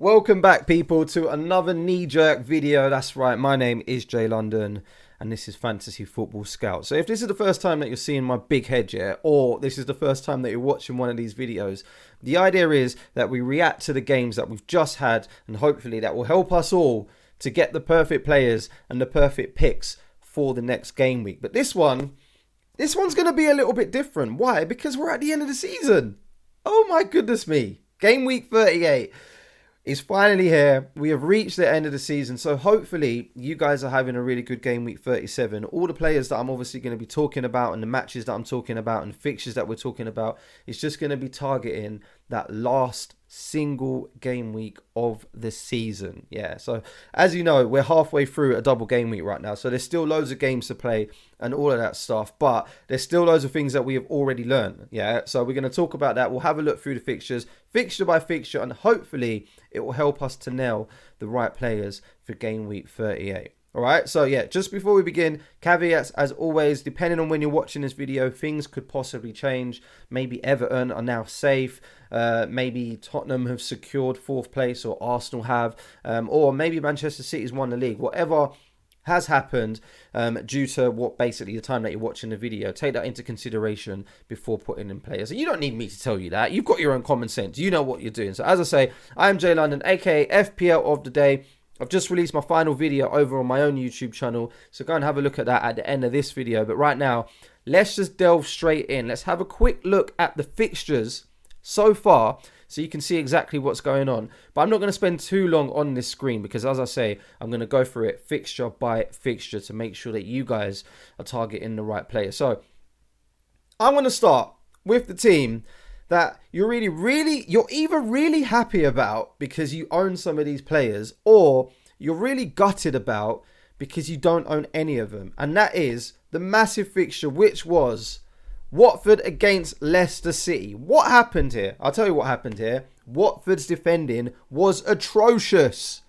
Welcome back, people, to another knee jerk video. That's right, my name is Jay London, and this is Fantasy Football Scout. So, if this is the first time that you're seeing my big head yet, or this is the first time that you're watching one of these videos, the idea is that we react to the games that we've just had, and hopefully that will help us all to get the perfect players and the perfect picks for the next game week. But this one, this one's going to be a little bit different. Why? Because we're at the end of the season. Oh my goodness me. Game week 38 is finally here. We have reached the end of the season. So hopefully you guys are having a really good game week 37. All the players that I'm obviously going to be talking about and the matches that I'm talking about and fixtures that we're talking about is just going to be targeting that last single game week of the season. Yeah, so as you know, we're halfway through a double game week right now. So there's still loads of games to play and all of that stuff, but there's still loads of things that we have already learned. Yeah, so we're going to talk about that. We'll have a look through the fixtures, fixture by fixture, and hopefully it will help us to nail the right players for game week 38. All right, so yeah, just before we begin, caveats as always, depending on when you're watching this video, things could possibly change. Maybe Everton are now safe, uh, maybe Tottenham have secured fourth place, or Arsenal have, um, or maybe Manchester City's won the league. Whatever has happened um, due to what basically the time that you're watching the video. Take that into consideration before putting in players. You don't need me to tell you that. You've got your own common sense. You know what you're doing. So as I say, I am Jay London, aka FPL of the day. I've just released my final video over on my own YouTube channel, so go and have a look at that at the end of this video. But right now, let's just delve straight in. Let's have a quick look at the fixtures so far so you can see exactly what's going on. But I'm not going to spend too long on this screen because, as I say, I'm going to go through it fixture by fixture to make sure that you guys are targeting the right player. So I want to start with the team that you're really, really, you're either really happy about because you own some of these players, or you're really gutted about because you don't own any of them. And that is the massive fixture, which was Watford against Leicester City. What happened here? I'll tell you what happened here. Watford's defending was atrocious.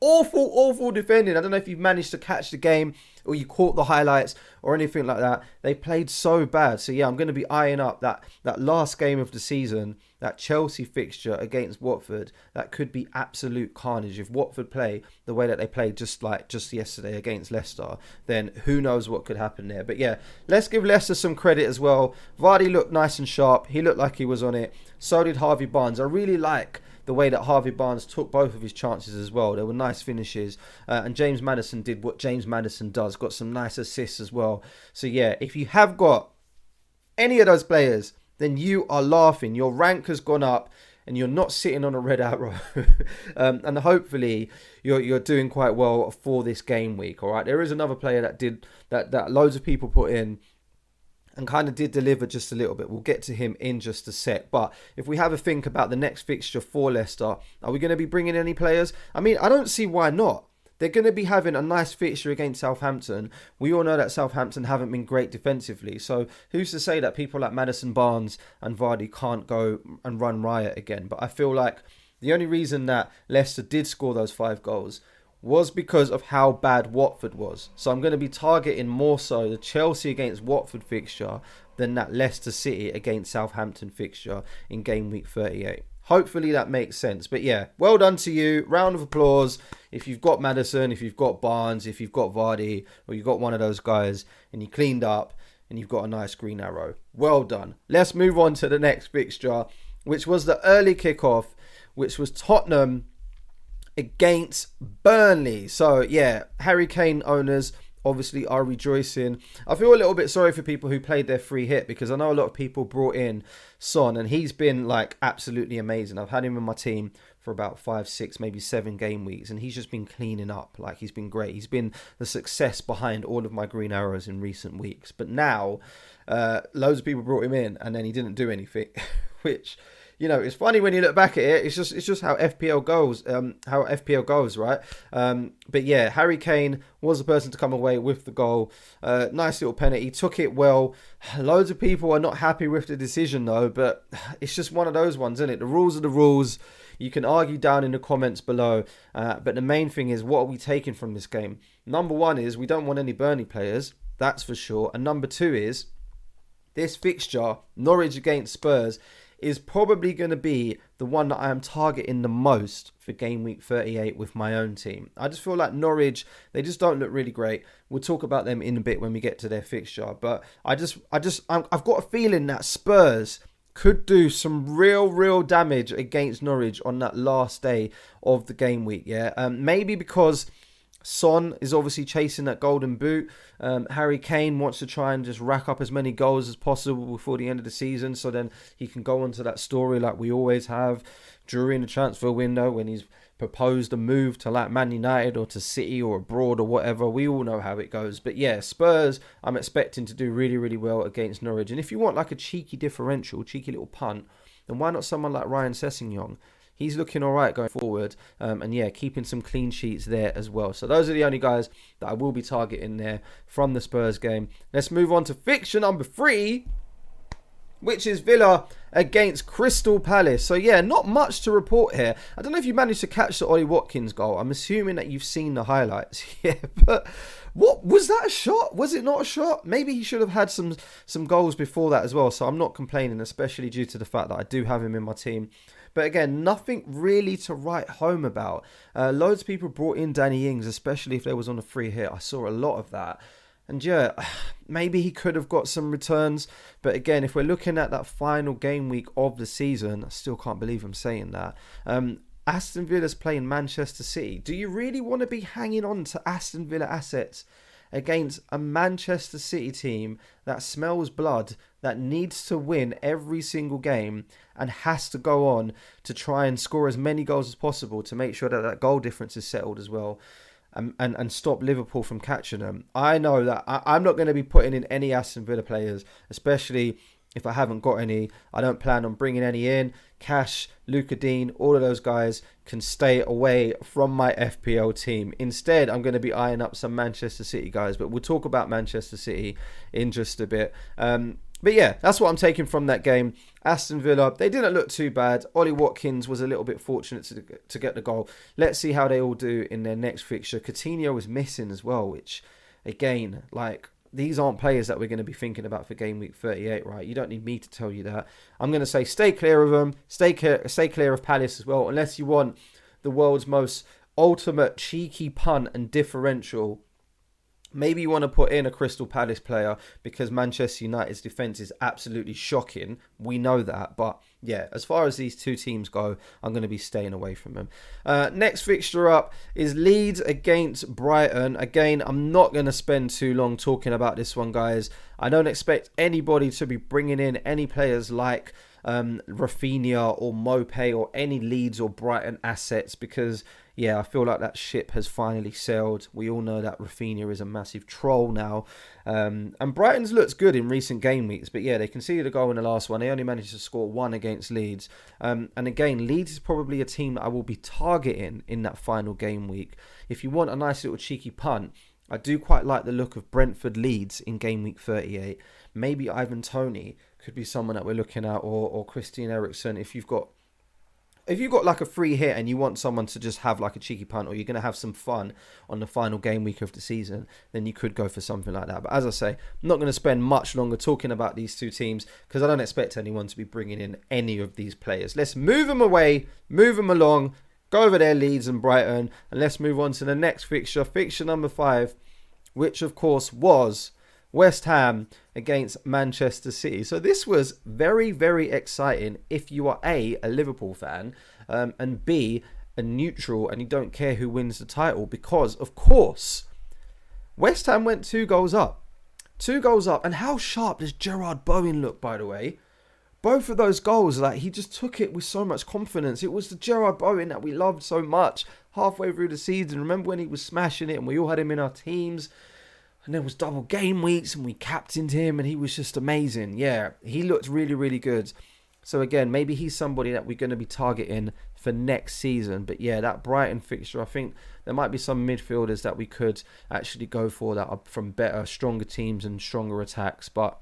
Awful, awful defending. I don't know if you've managed to catch the game or you caught the highlights or anything like that. They played so bad. So yeah, I'm going to be eyeing up that that last game of the season, that Chelsea fixture against Watford. That could be absolute carnage if Watford play the way that they played just like just yesterday against Leicester. Then who knows what could happen there. But yeah, let's give Leicester some credit as well. Vardy looked nice and sharp. He looked like he was on it. So did Harvey Barnes. I really like the way that Harvey Barnes took both of his chances as well. There were nice finishes, uh, and James Maddison did what James Maddison does, got some nice assists as well. So yeah, if you have got any of those players, then you are laughing. Your rank has gone up. And you're not sitting on a red arrow, um, and hopefully you're you're doing quite well for this game week. All right, there is another player that did that that loads of people put in and kind of did deliver just a little bit. We'll get to him in just a sec. But if we have a think about the next fixture for Leicester, are we going to be bringing any players? I mean, I don't see why not. They're going to be having a nice fixture against Southampton. We all know that Southampton haven't been great defensively. So who's to say that people like Maddison Barnes and Vardy can't go and run riot again? But I feel like The only reason that Leicester did score those five goals was because of how bad Watford was. So I'm going to be targeting more so the Chelsea against Watford fixture than that Leicester City against Southampton fixture in game week 38. Hopefully that makes sense. But yeah, well done to you. Round of applause. If you've got Maddison, if you've got Barnes, if you've got Vardy, or you've got one of those guys and you cleaned up and you've got a nice green arrow. Well done. Let's move on to the next fixture, which was the early kickoff, which was Tottenham against Burnley. So yeah, Harry Kane owners obviously are rejoicing. I feel a little bit sorry for people who played their free hit because I know a lot of people brought in Son and he's been like absolutely amazing. I've had him in my team for about five, six, maybe seven game weeks and he's just been cleaning up. Like he's been great. He's been the success behind all of my green arrows in recent weeks. But now, uh, loads of people brought him in and then he didn't do anything, which you know, it's funny when you look back at it. It's just it's just how FPL goes, um, how FPL goes, right? Um, but yeah, Harry Kane was the person to come away with the goal. Uh, nice little penalty. He took it well. Loads of people are not happy with the decision though, but it's just one of those ones, isn't it? The rules are the rules. You can argue down in the comments below, uh, but the main thing is what are we taking from this game? Number one is we don't want any Burnley players, that's for sure. And number two is this fixture, Norwich against Spurs, is probably going to be the one that I am targeting the most for game week 38 with my own team. I just feel like Norwich, they just don't look really great. We'll talk about them in a bit when we get to their fixture, but I just I just I've got a feeling that Spurs could do some real, real damage against Norwich on that last day of the game week. Yeah, um, maybe because Son is obviously chasing that golden boot. Um, Harry Kane wants to try and just rack up as many goals as possible before the end of the season, so then he can go on to that story like we always have during the transfer window when he's proposed a move to like Man United or to City or abroad or whatever. We all know how it goes. But yeah, Spurs, I'm expecting to do really, really well against Norwich. And if you want like a cheeky differential, cheeky little punt, then why not someone like Ryan Sessegnon? He's looking all right going forward. Um, and yeah, keeping some clean sheets there as well. So those are the only guys that I will be targeting there from the Spurs game. Let's move on to fixture number three, which is Villa against Crystal Palace. So yeah, not much to report here. I don't know if you managed to catch the Ollie Watkins goal. I'm assuming that you've seen the highlights. Yeah, but what was that a shot? Was it not a shot? Maybe he should have had some some goals before that as well. So I'm not complaining, especially due to the fact that I do have him in my team. But again, nothing really to write home about. Uh, loads of people brought in Danny Ings, especially if there was on a free hit. I saw a lot of that. And yeah, maybe he could have got some returns. But again, if we're looking at that final game week of the season, I still can't believe I'm saying that. Um, Aston Villa's playing Manchester City. Do you really want to be hanging on to Aston Villa assets against a Manchester City team that smells blood, that needs to win every single game, and has to go on to try and score as many goals as possible to make sure that that goal difference is settled as well. And, and, and stop Liverpool from catching them. I know that I, I'm not going to be putting in any Aston Villa players, especially if I haven't got any. I don't plan on bringing any in. Cash, Lucas Digne, all of those guys can stay away from my FPL team. Instead, I'm going to be eyeing up some Manchester City guys, but we'll talk about Manchester City in just a bit. Um, but yeah, that's what I'm taking from that game. Aston Villa, they didn't look too bad. Ollie Watkins was a little bit fortunate to, to get the goal. Let's see how they all do in their next fixture. Coutinho was missing as well, which, again, like these aren't players that we're going to be thinking about for game week 38, right? You don't need me to tell you that. I'm going to say stay clear of them, stay clear, stay clear of Palace as well, unless you want the world's most ultimate cheeky pun and differential Maybe you want to put in a Crystal Palace player because Manchester United's defence is absolutely shocking. We know that. But yeah, as far as these two teams go, I'm going to be staying away from them. Uh, next fixture up is Leeds against Brighton. Again, I'm not going to spend too long talking about this one, guys. I don't expect anybody to be bringing in any players like um, Raphinha or Maupay or any Leeds or Brighton assets because yeah, I feel like that ship has finally sailed. We all know that Raphinha is a massive troll now. Um, and Brighton's looked good in recent game weeks, but yeah, they conceded a goal in the last one. They only managed to score one against Leeds. Um, and again, Leeds is probably a team that I will be targeting in that final game week. If you want a nice little cheeky punt, I do quite like the look of Brentford Leeds in game week 38. Maybe Ivan Toney could be someone that we're looking at, or, or Christian Eriksen if you've got if you've got like a free hit and you want someone to just have like a cheeky punt or you're going to have some fun on the final game week of the season, then you could go for something like that. But as I say, I'm not going to spend much longer talking about these two teams because I don't expect anyone to be bringing in any of these players. Let's move them away, move them along, go over there, Leeds and Brighton, and let's move on to the next fixture, fixture number five, which of course was West Ham against Manchester City. So this was very, very exciting if you are A, a Liverpool fan, um, and B, a neutral and you don't care who wins the title because, of course, West Ham went two goals up. Two goals up. And how sharp does Jarrod Bowen look, by the way? Both of those goals, like he just took it with so much confidence. It was the Jarrod Bowen that we loved so much halfway through the season. Remember when he was smashing it and we all had him in our teams? And there was double game weeks and we captained him and he was just amazing. Yeah, he looked really, really good. So again, maybe he's somebody that we're going to be targeting for next season. But yeah, that Brighton fixture, I think there might be some midfielders that we could actually go for that are from better, stronger teams and stronger attacks. But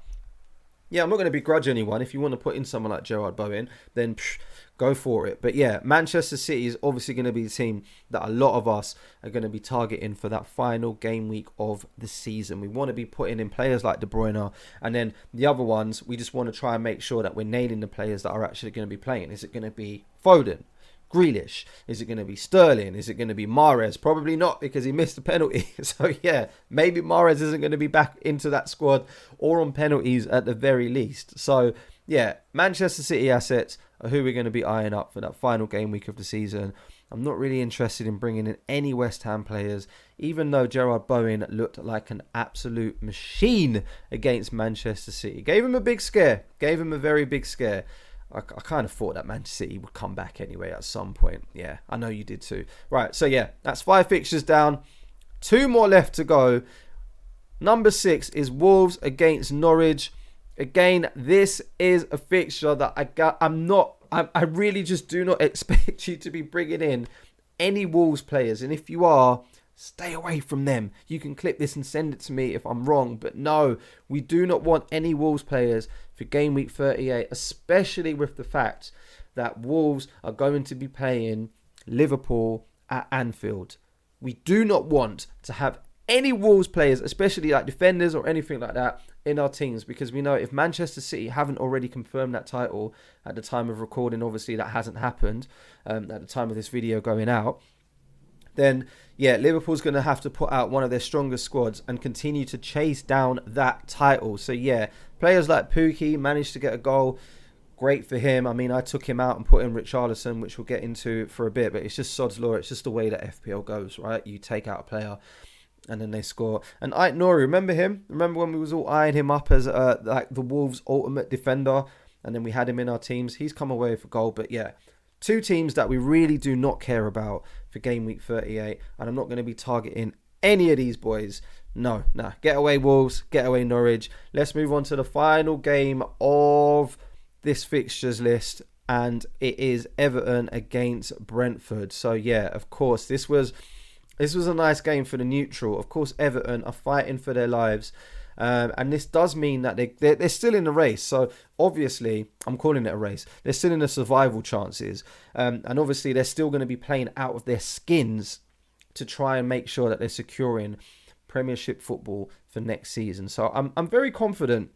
yeah, I'm not going to begrudge anyone. If you want to put in someone like Jarrod Bowen, then psh, go for it. But yeah, Manchester City is obviously going to be the team that a lot of us are going to be targeting for that final game week of the season. We want to be putting in players like De Bruyne, and then the other ones, we just want to try and make sure that we're nailing the players that are actually going to be playing. Is it going to be Foden? Grealish? Is it going to be Sterling? Is it going to be Mahrez? Probably not because he missed a penalty. so yeah, maybe Mahrez isn't going to be back into that squad or on penalties at the very least. So yeah, Manchester City assets are who we're going to be eyeing up for that final game week of the season. I'm not really interested in bringing in any West Ham players, even though Jarrod Bowen looked like an absolute machine against Manchester City. Gave him a big scare, gave him a very big scare. I, I kind of thought that Manchester City would come back anyway at some point. Yeah, I know you did too. Right, so yeah, that's five fixtures down. Two more left to go. Number six is Wolves against Norwich. Again, this is a fixture that I got. I'm not. I, I really just do not expect you to be bringing in any Wolves players, and if you are, stay away from them. You can clip this and send it to me if I'm wrong, but no, we do not want any Wolves players for game week 38, especially with the fact that Wolves are going to be playing Liverpool at Anfield. We do not want to have any Wolves players, especially like defenders or anything like that, in our teams because we know if Manchester City haven't already confirmed that title at the time of recording, obviously that hasn't happened um, at the time of this video going out. Then, yeah, Liverpool's going to have to put out one of their strongest squads and continue to chase down that title. So, yeah, players like Pukki managed to get a goal. Great for him. I mean, I took him out and put in Richarlison, which we'll get into for a bit, but it's just sod's law. It's just the way that FPL goes, right? You take out a player and then they score. And Ait-Nouri, remember him? Remember when we was all eyeing him up as uh, like the Wolves' ultimate defender, and then we had him in our teams. He's come away for goal, but yeah, two teams that we really do not care about for game week 38, and I'm not going to be targeting any of these boys. No, nah. Get away Wolves, get away Norwich. Let's move on to the final game of this fixtures list, and it is Everton against Brentford. So yeah, of course, this was this was a nice game for the neutral. Of course, Everton are fighting for their lives. Um, and this does mean that they, they're, they're, still in the race. So obviously, I'm calling it a race. They're still in the survival chances. Um, and obviously, they're still going to be playing out of their skins to try and make sure that they're securing Premiership football for next season. So I'm, I'm very confident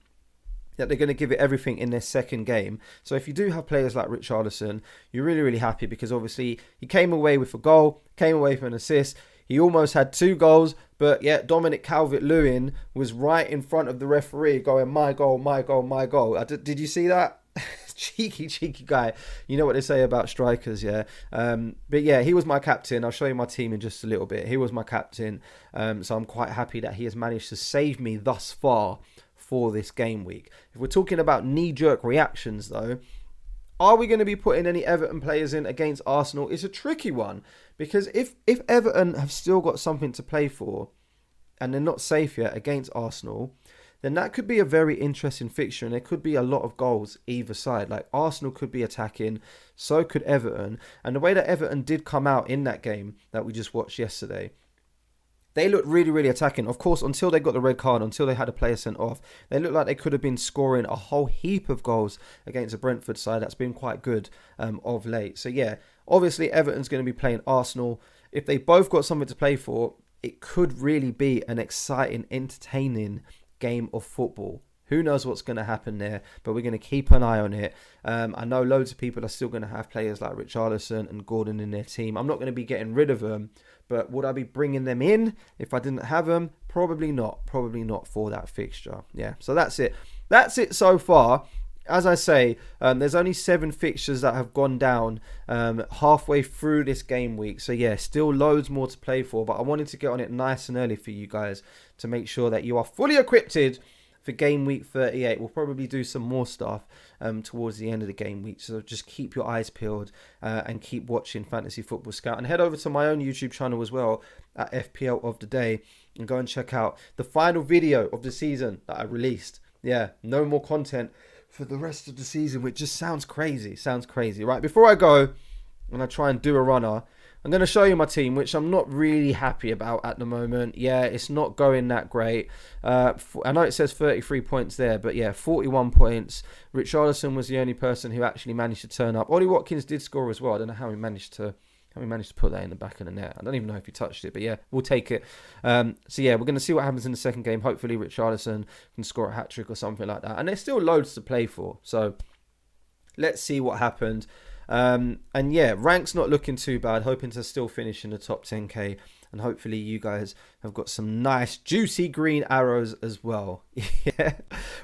that they're going to give it everything in their second game. So if you do have players like Richarlison, you're really, really happy because obviously he came away with a goal, came away with an assist. He almost had two goals, but yet Dominic Calvert Lewin was right in front of the referee going, My goal, my goal, my goal. Did you see that? cheeky, cheeky guy. You know what they say about strikers, yeah. Um, but yeah, he was my captain. I'll show you my team in just a little bit. He was my captain. Um, so I'm quite happy that he has managed to save me thus far for this game week. If we're talking about knee jerk reactions, though, are we going to be putting any Everton players in against Arsenal? It's a tricky one because if if Everton have still got something to play for and they're not safe yet against Arsenal, then that could be a very interesting fixture and there could be a lot of goals either side. Like Arsenal could be attacking, so could Everton. And the way that Everton did come out in that game that we just watched yesterday, they looked really, really attacking. Of course, until they got the red card, until they had a player sent off, they looked like they could have been scoring a whole heap of goals against a Brentford side that's been quite good um, of late. So, yeah, obviously, Everton's going to be playing Arsenal. If they both got something to play for, it could really be an exciting, entertaining game of football. Who knows what's going to happen there, but we're going to keep an eye on it. Um, I know loads of people are still going to have players like Richarlison and Gordon in their team. I'm not going to be getting rid of them, but would I be bringing them in if I didn't have them? Probably not. Probably not for that fixture. Yeah, so that's it. That's it so far as I say, um, there's only seven fixtures that have gone down um, halfway through this game week. So, yeah, still loads more to play for. But I wanted to get on it nice and early for you guys to make sure that you are fully equipped for game week 38. We'll probably do some more stuff um, towards the end of the game week. So, just keep your eyes peeled uh, and keep watching Fantasy Football Scout. And head over to my own YouTube channel as well at FPL of the Day and go and check out the final video of the season that I released. Yeah, no more content for the rest of the season, which just sounds crazy. Sounds crazy. Right, before I go and I try and do a runner, I'm going to show you my team, which I'm not really happy about at the moment. Yeah, it's not going that great. Uh, I know it says 33 points there, but yeah, 41 points. Richarlison was the only person who actually managed to turn up. Ollie Watkins did score as well. I don't know how he managed to and we managed to put that in the back of the net. I don't even know if he touched it, but yeah, we'll take it. Um, so yeah, we're going to see what happens in the second game. Hopefully, Richarlison can score a hat trick or something like that. And there's still loads to play for. So let's see what happened. Um, and yeah, rank's not looking too bad. Hoping to still finish in the top 10k. And hopefully, you guys have got some nice, juicy green arrows as well. yeah.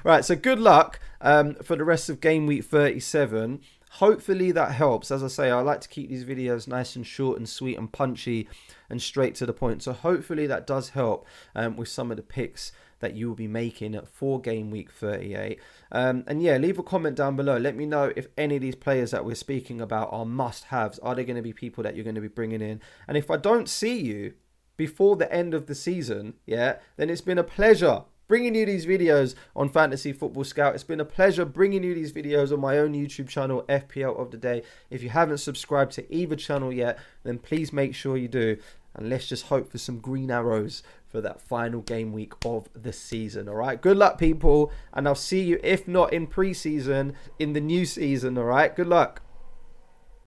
Right. So good luck um, for the rest of game week 37 hopefully that helps as i say i like to keep these videos nice and short and sweet and punchy and straight to the point so hopefully that does help um, with some of the picks that you will be making for game week 38 um, and yeah leave a comment down below let me know if any of these players that we're speaking about are must haves are they going to be people that you're going to be bringing in and if i don't see you before the end of the season yeah then it's been a pleasure bringing you these videos on Fantasy Football Scout. It's been a pleasure bringing you these videos on my own YouTube channel, FPL of the Day. If you haven't subscribed to either channel yet, then please make sure you do. And let's just hope for some green arrows for that final game week of the season. All right. Good luck, people. And I'll see you, if not in preseason, in the new season. All right. Good luck.